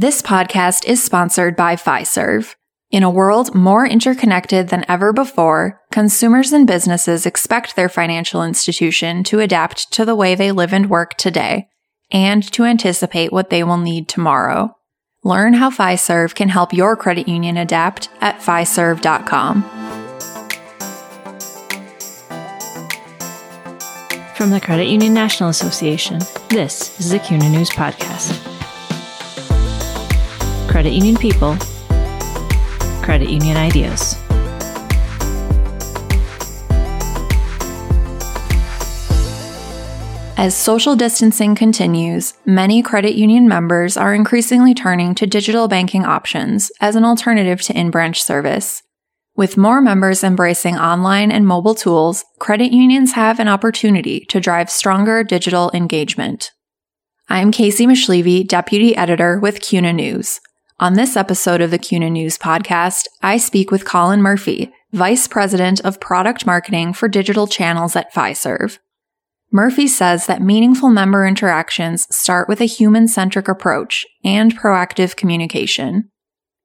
This podcast is sponsored by Fiserv. In a world more interconnected than ever before, consumers and businesses expect their financial institution to adapt to the way they live and work today and to anticipate what they will need tomorrow. Learn how Fiserv can help your credit union adapt at fiserv.com. From the Credit Union National Association, this is the CUNA News Podcast. Credit Union People, Credit Union Ideas. As social distancing continues, many credit union members are increasingly turning to digital banking options as an alternative to in branch service. With more members embracing online and mobile tools, credit unions have an opportunity to drive stronger digital engagement. I'm Casey Michlevy, Deputy Editor with CUNA News. On this episode of the CUNA News podcast, I speak with Colin Murphy, Vice President of Product Marketing for Digital Channels at Fiserv. Murphy says that meaningful member interactions start with a human centric approach and proactive communication.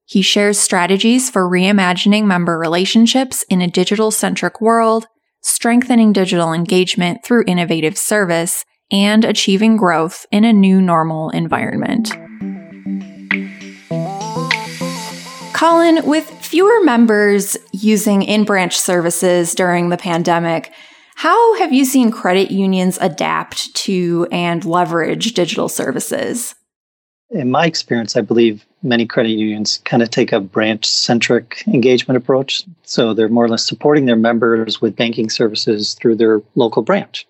He shares strategies for reimagining member relationships in a digital centric world, strengthening digital engagement through innovative service, and achieving growth in a new normal environment. Colin, with fewer members using in branch services during the pandemic, how have you seen credit unions adapt to and leverage digital services? In my experience, I believe many credit unions kind of take a branch centric engagement approach. So they're more or less supporting their members with banking services through their local branch.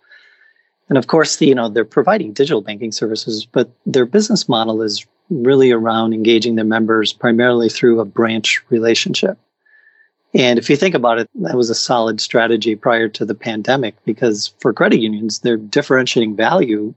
And of course, you know, they're providing digital banking services, but their business model is really around engaging their members primarily through a branch relationship. And if you think about it, that was a solid strategy prior to the pandemic because for credit unions, their differentiating value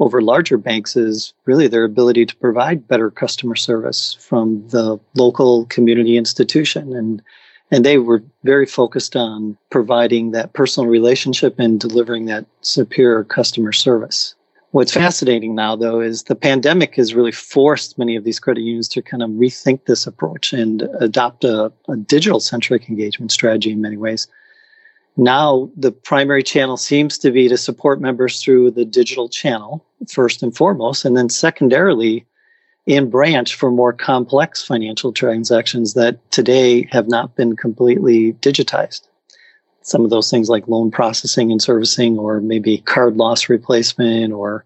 over larger banks is really their ability to provide better customer service from the local community institution. And, and they were very focused on providing that personal relationship and delivering that superior customer service. What's fascinating now, though, is the pandemic has really forced many of these credit unions to kind of rethink this approach and adopt a, a digital centric engagement strategy in many ways. Now, the primary channel seems to be to support members through the digital channel, first and foremost, and then secondarily in branch for more complex financial transactions that today have not been completely digitized some of those things like loan processing and servicing, or maybe card loss replacement, or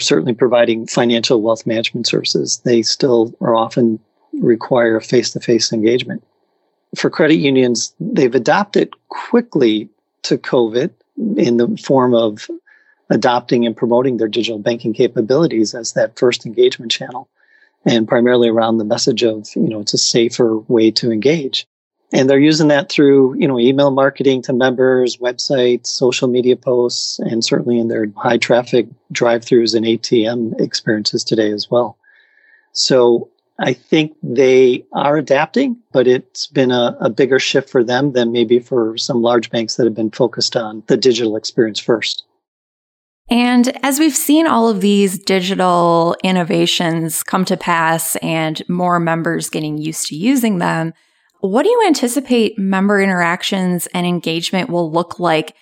certainly providing financial wealth management services, they still are often require face to face engagement. For credit unions, they've adapted quickly to COVID in the form of adopting and promoting their digital banking capabilities as that first engagement channel and primarily around the message of, you know, it's a safer way to engage and they're using that through you know email marketing to members websites social media posts and certainly in their high traffic drive-throughs and atm experiences today as well. So i think they are adapting but it's been a, a bigger shift for them than maybe for some large banks that have been focused on the digital experience first. And as we've seen all of these digital innovations come to pass and more members getting used to using them, what do you anticipate member interactions and engagement will look like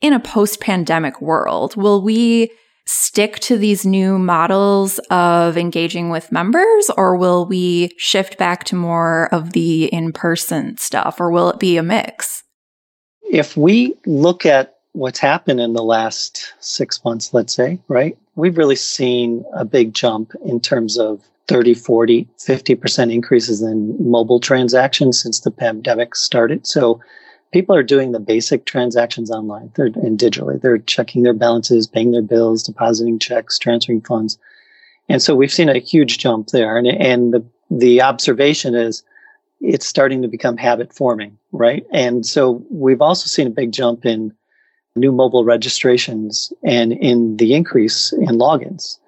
in a post pandemic world? Will we stick to these new models of engaging with members or will we shift back to more of the in person stuff or will it be a mix? If we look at what's happened in the last six months, let's say, right, we've really seen a big jump in terms of 30, 40, 50% increases in mobile transactions since the pandemic started. So people are doing the basic transactions online they're, and digitally. They're checking their balances, paying their bills, depositing checks, transferring funds. And so we've seen a huge jump there. And, and the, the observation is it's starting to become habit forming, right? And so we've also seen a big jump in new mobile registrations and in the increase in logins.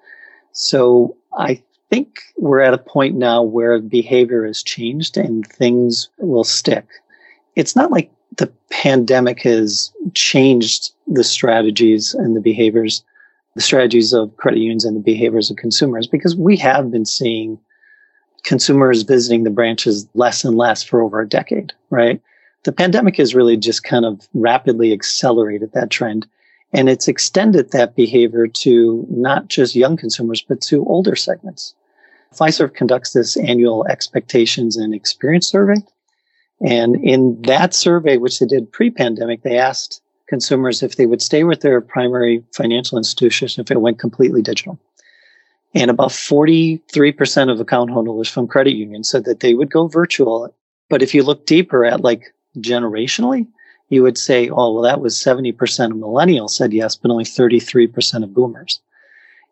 So I think we're at a point now where behavior has changed and things will stick. It's not like the pandemic has changed the strategies and the behaviors, the strategies of credit unions and the behaviors of consumers, because we have been seeing consumers visiting the branches less and less for over a decade, right? The pandemic has really just kind of rapidly accelerated that trend. And it's extended that behavior to not just young consumers, but to older segments. Fiserv conducts this annual expectations and experience survey. And in that survey, which they did pre pandemic, they asked consumers if they would stay with their primary financial institution if it went completely digital. And about 43% of account holders from credit unions said that they would go virtual. But if you look deeper at like generationally, you would say, oh, well, that was 70% of millennials said yes, but only 33% of boomers.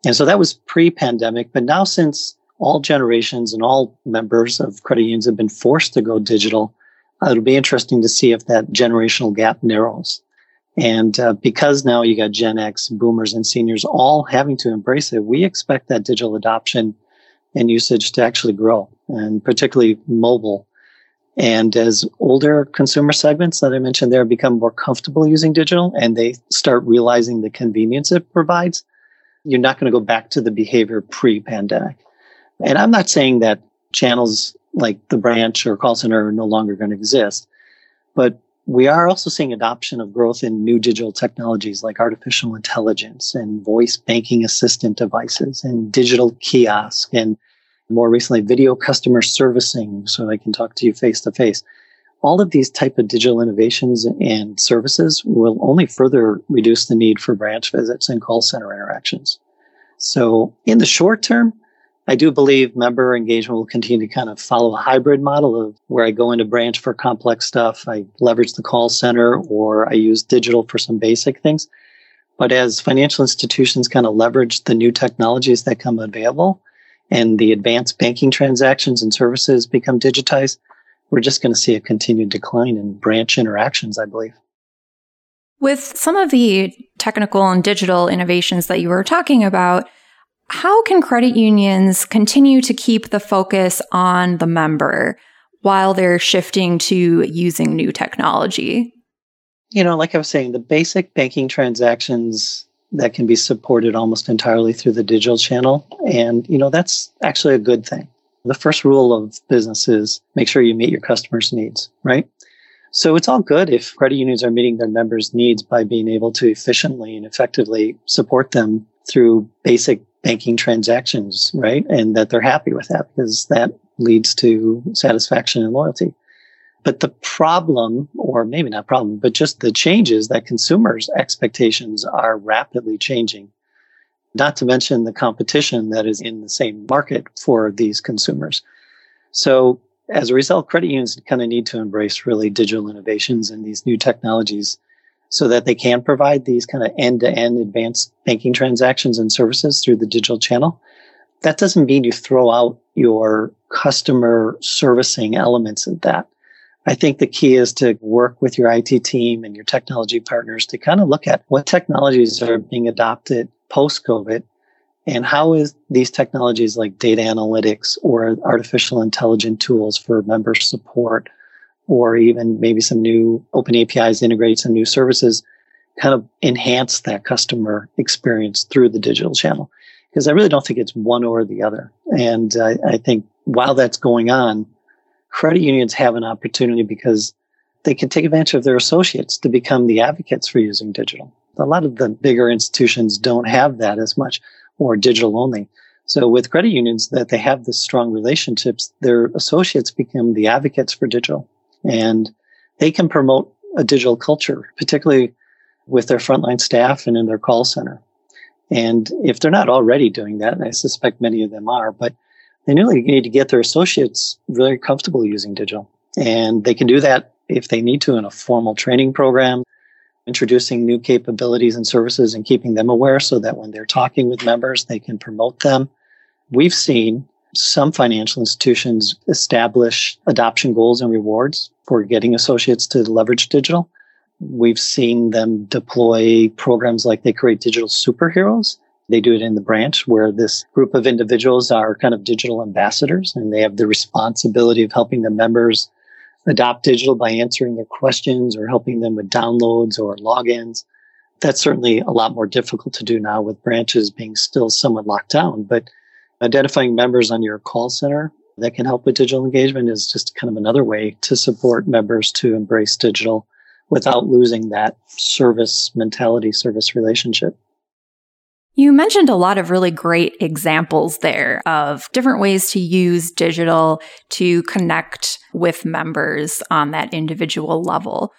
And so that was pre pandemic. But now, since all generations and all members of credit unions have been forced to go digital, uh, it'll be interesting to see if that generational gap narrows. And uh, because now you got Gen X, boomers, and seniors all having to embrace it, we expect that digital adoption and usage to actually grow, and particularly mobile and as older consumer segments that I mentioned there become more comfortable using digital and they start realizing the convenience it provides, you're not going to go back to the behavior pre pandemic. And I'm not saying that channels like the branch or call center are no longer going to exist, but we are also seeing adoption of growth in new digital technologies like artificial intelligence and voice banking assistant devices and digital kiosk and more recently video customer servicing so I can talk to you face to face. All of these type of digital innovations and services will only further reduce the need for branch visits and call center interactions. So in the short term, I do believe member engagement will continue to kind of follow a hybrid model of where I go into branch for complex stuff, I leverage the call center, or I use digital for some basic things. But as financial institutions kind of leverage the new technologies that come available, and the advanced banking transactions and services become digitized, we're just going to see a continued decline in branch interactions, I believe. With some of the technical and digital innovations that you were talking about, how can credit unions continue to keep the focus on the member while they're shifting to using new technology? You know, like I was saying, the basic banking transactions that can be supported almost entirely through the digital channel. And, you know, that's actually a good thing. The first rule of business is make sure you meet your customers' needs, right? So it's all good if credit unions are meeting their members' needs by being able to efficiently and effectively support them through basic banking transactions, right? And that they're happy with that because that leads to satisfaction and loyalty. But the problem, or maybe not problem, but just the changes that consumers' expectations are rapidly changing. Not to mention the competition that is in the same market for these consumers. So as a result, credit unions kind of need to embrace really digital innovations and these new technologies so that they can provide these kind of end to end advanced banking transactions and services through the digital channel. That doesn't mean you throw out your customer servicing elements of that. I think the key is to work with your IT team and your technology partners to kind of look at what technologies are being adopted post COVID and how is these technologies like data analytics or artificial intelligence tools for member support or even maybe some new open APIs integrate some new services kind of enhance that customer experience through the digital channel. Because I really don't think it's one or the other. And I, I think while that's going on, credit unions have an opportunity because they can take advantage of their associates to become the advocates for using digital. A lot of the bigger institutions don't have that as much or digital only. So with credit unions that they have this strong relationships, their associates become the advocates for digital and they can promote a digital culture, particularly with their frontline staff and in their call center. And if they're not already doing that, and I suspect many of them are, but they really need to get their associates very comfortable using digital. And they can do that if they need to in a formal training program, introducing new capabilities and services and keeping them aware so that when they're talking with members, they can promote them. We've seen some financial institutions establish adoption goals and rewards for getting associates to leverage digital. We've seen them deploy programs like they create digital superheroes they do it in the branch where this group of individuals are kind of digital ambassadors and they have the responsibility of helping the members adopt digital by answering their questions or helping them with downloads or logins. That's certainly a lot more difficult to do now with branches being still somewhat locked down, but identifying members on your call center that can help with digital engagement is just kind of another way to support members to embrace digital without losing that service mentality, service relationship. You mentioned a lot of really great examples there of different ways to use digital to connect with members on that individual level.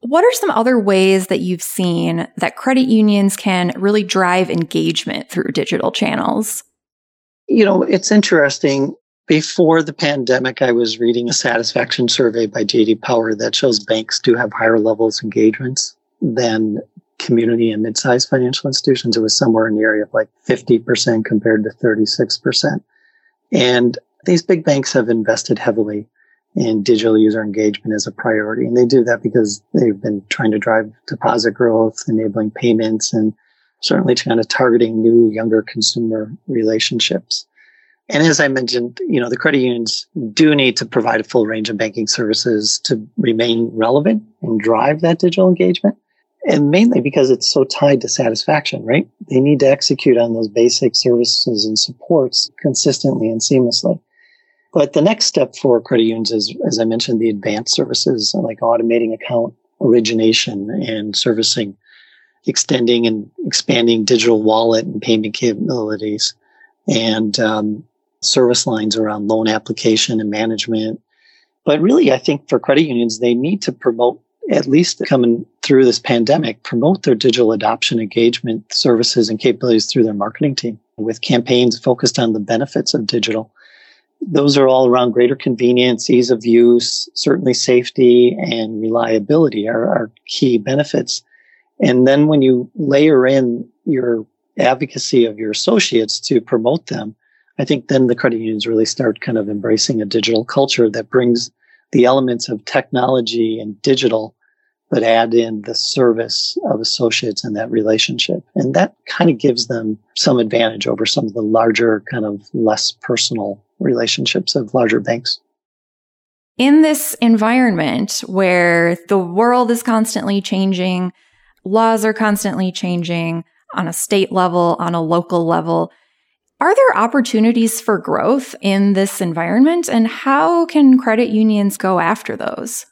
What are some other ways that you've seen that credit unions can really drive engagement through digital channels? You know, it's interesting. Before the pandemic, I was reading a satisfaction survey by JD Power that shows banks do have higher levels of engagements than community and mid-sized financial institutions, it was somewhere in the area of like 50% compared to 36%. And these big banks have invested heavily in digital user engagement as a priority. And they do that because they've been trying to drive deposit growth, enabling payments, and certainly to kind of targeting new, younger consumer relationships. And as I mentioned, you know, the credit unions do need to provide a full range of banking services to remain relevant and drive that digital engagement and mainly because it's so tied to satisfaction, right? They need to execute on those basic services and supports consistently and seamlessly. But the next step for credit unions is, as I mentioned, the advanced services like automating account origination and servicing, extending and expanding digital wallet and payment capabilities, and um, service lines around loan application and management. But really, I think for credit unions, they need to promote at least coming through this pandemic, promote their digital adoption engagement services and capabilities through their marketing team with campaigns focused on the benefits of digital. Those are all around greater convenience, ease of use, certainly safety and reliability are, are key benefits. And then when you layer in your advocacy of your associates to promote them, I think then the credit unions really start kind of embracing a digital culture that brings the elements of technology and digital, but add in the service of associates in that relationship. And that kind of gives them some advantage over some of the larger, kind of less personal relationships of larger banks. In this environment where the world is constantly changing, laws are constantly changing on a state level, on a local level, are there opportunities for growth in this environment and how can credit unions go after those?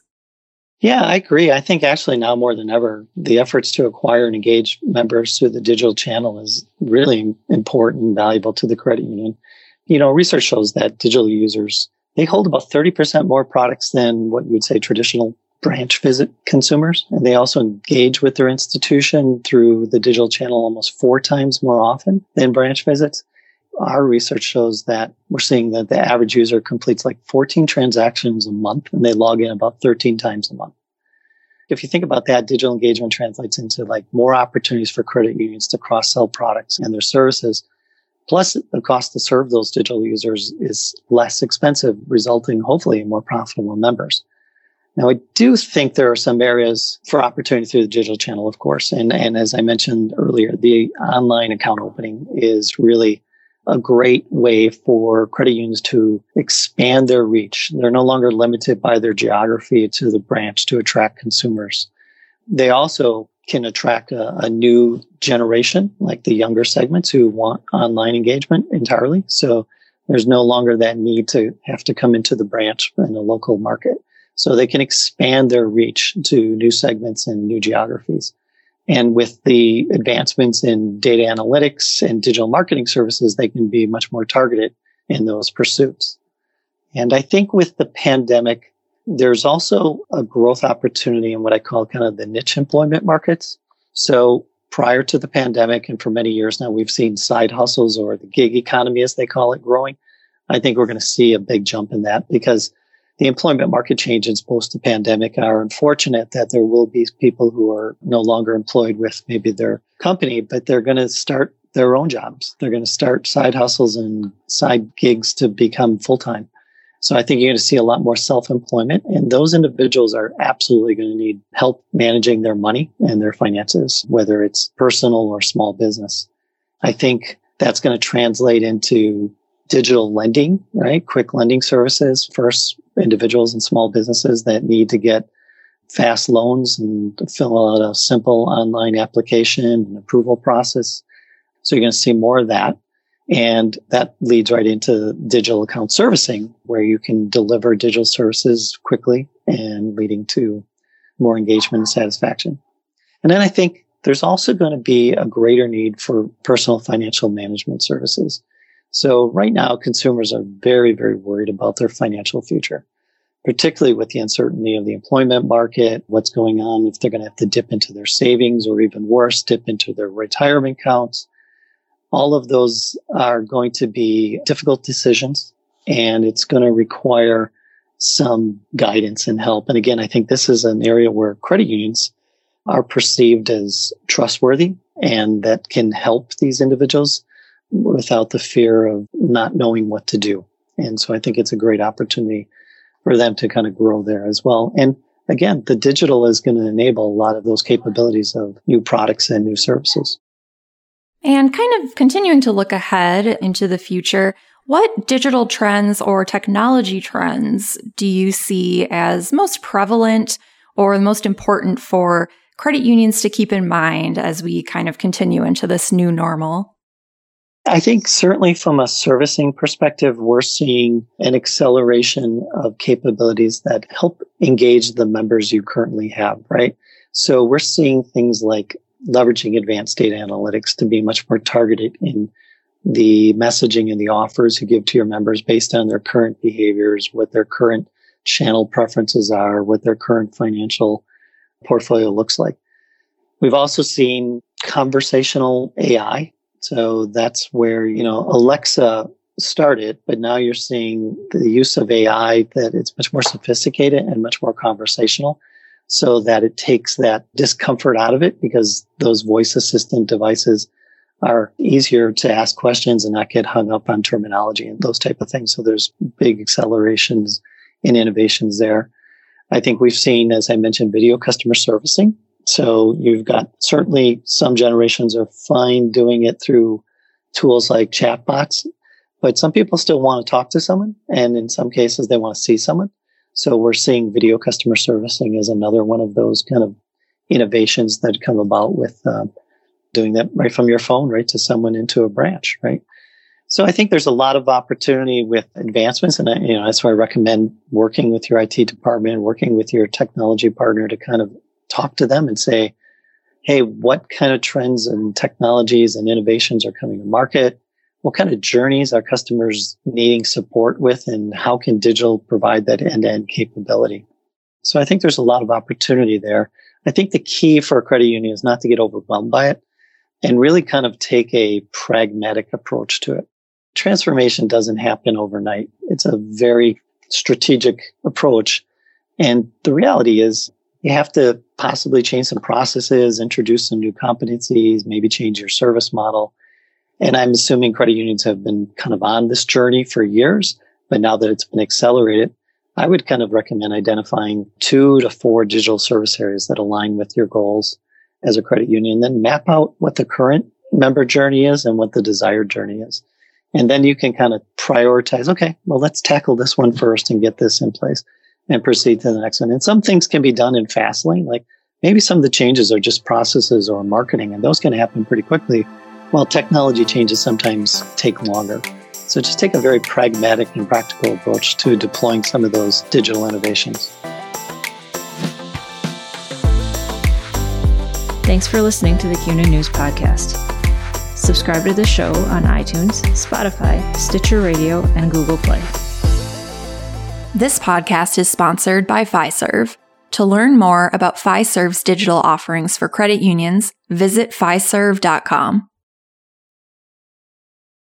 Yeah, I agree. I think actually now more than ever, the efforts to acquire and engage members through the digital channel is really important and valuable to the credit union. You know, research shows that digital users, they hold about 30% more products than what you would say traditional branch visit consumers. And they also engage with their institution through the digital channel almost four times more often than branch visits our research shows that we're seeing that the average user completes like 14 transactions a month and they log in about 13 times a month. If you think about that, digital engagement translates into like more opportunities for credit unions to cross sell products and their services. Plus, the cost to serve those digital users is less expensive, resulting hopefully in more profitable members. Now, I do think there are some areas for opportunity through the digital channel, of course. And, and as I mentioned earlier, the online account opening is really a great way for credit unions to expand their reach. They're no longer limited by their geography to the branch to attract consumers. They also can attract a, a, new generation, like the younger segments who want online engagement entirely. So there's no longer that need to have to come into the branch in a local market. So they can expand their reach to new segments and new geographies. And with the advancements in data analytics and digital marketing services, they can be much more targeted in those pursuits. And I think with the pandemic, there's also a growth opportunity in what I call kind of the niche employment markets. So prior to the pandemic, and for many years now, we've seen side hustles or the gig economy, as they call it, growing. I think we're going to see a big jump in that because the employment market changes post the pandemic are unfortunate that there will be people who are no longer employed with maybe their company, but they're going to start their own jobs. They're going to start side hustles and side gigs to become full time. So I think you're going to see a lot more self employment, and those individuals are absolutely going to need help managing their money and their finances, whether it's personal or small business. I think that's going to translate into digital lending, right? Quick lending services for individuals and small businesses that need to get fast loans and fill out a simple online application and approval process. So you're going to see more of that. And that leads right into digital account servicing, where you can deliver digital services quickly and leading to more engagement and satisfaction. And then I think there's also going to be a greater need for personal financial management services. So right now, consumers are very, very worried about their financial future, particularly with the uncertainty of the employment market, what's going on if they're going to have to dip into their savings or even worse, dip into their retirement accounts. All of those are going to be difficult decisions and it's going to require some guidance and help. And again, I think this is an area where credit unions are perceived as trustworthy and that can help these individuals without the fear of not knowing what to do. And so I think it's a great opportunity for them to kind of grow there as well. And again, the digital is going to enable a lot of those capabilities of new products and new services. And kind of continuing to look ahead into the future, what digital trends or technology trends do you see as most prevalent or the most important for credit unions to keep in mind as we kind of continue into this new normal? I think certainly from a servicing perspective, we're seeing an acceleration of capabilities that help engage the members you currently have, right? So we're seeing things like leveraging advanced data analytics to be much more targeted in the messaging and the offers you give to your members based on their current behaviors, what their current channel preferences are, what their current financial portfolio looks like. We've also seen conversational AI so that's where, you know, Alexa started, but now you're seeing the use of AI that it's much more sophisticated and much more conversational so that it takes that discomfort out of it because those voice assistant devices are easier to ask questions and not get hung up on terminology and those type of things. So there's big accelerations in innovations there. I think we've seen, as I mentioned, video customer servicing so you've got certainly some generations are fine doing it through tools like chatbots, but some people still want to talk to someone. And in some cases, they want to see someone. So we're seeing video customer servicing as another one of those kind of innovations that come about with um, doing that right from your phone, right to someone into a branch, right? So I think there's a lot of opportunity with advancements, and you know that's why I recommend working with your IT department, working with your technology partner to kind of talk to them and say, hey, what kind of trends and technologies and innovations are coming to market? What kind of journeys are customers needing support with? And how can digital provide that end to end capability? So I think there's a lot of opportunity there. I think the key for a credit union is not to get overwhelmed by it and really kind of take a pragmatic approach to it. Transformation doesn't happen overnight. It's a very strategic approach. And the reality is you have to possibly change some processes, introduce some new competencies, maybe change your service model. And I'm assuming credit unions have been kind of on this journey for years, but now that it's been accelerated, I would kind of recommend identifying two to four digital service areas that align with your goals as a credit union, then map out what the current member journey is and what the desired journey is. And then you can kind of prioritize, okay, well, let's tackle this one first and get this in place and proceed to the next one. And some things can be done in Fastlane, like maybe some of the changes are just processes or marketing, and those can happen pretty quickly, while technology changes sometimes take longer. So just take a very pragmatic and practical approach to deploying some of those digital innovations. Thanks for listening to the CUNA News Podcast. Subscribe to the show on iTunes, Spotify, Stitcher Radio, and Google Play. This podcast is sponsored by Fiserv. To learn more about Fiserv's digital offerings for credit unions, visit fiserv.com.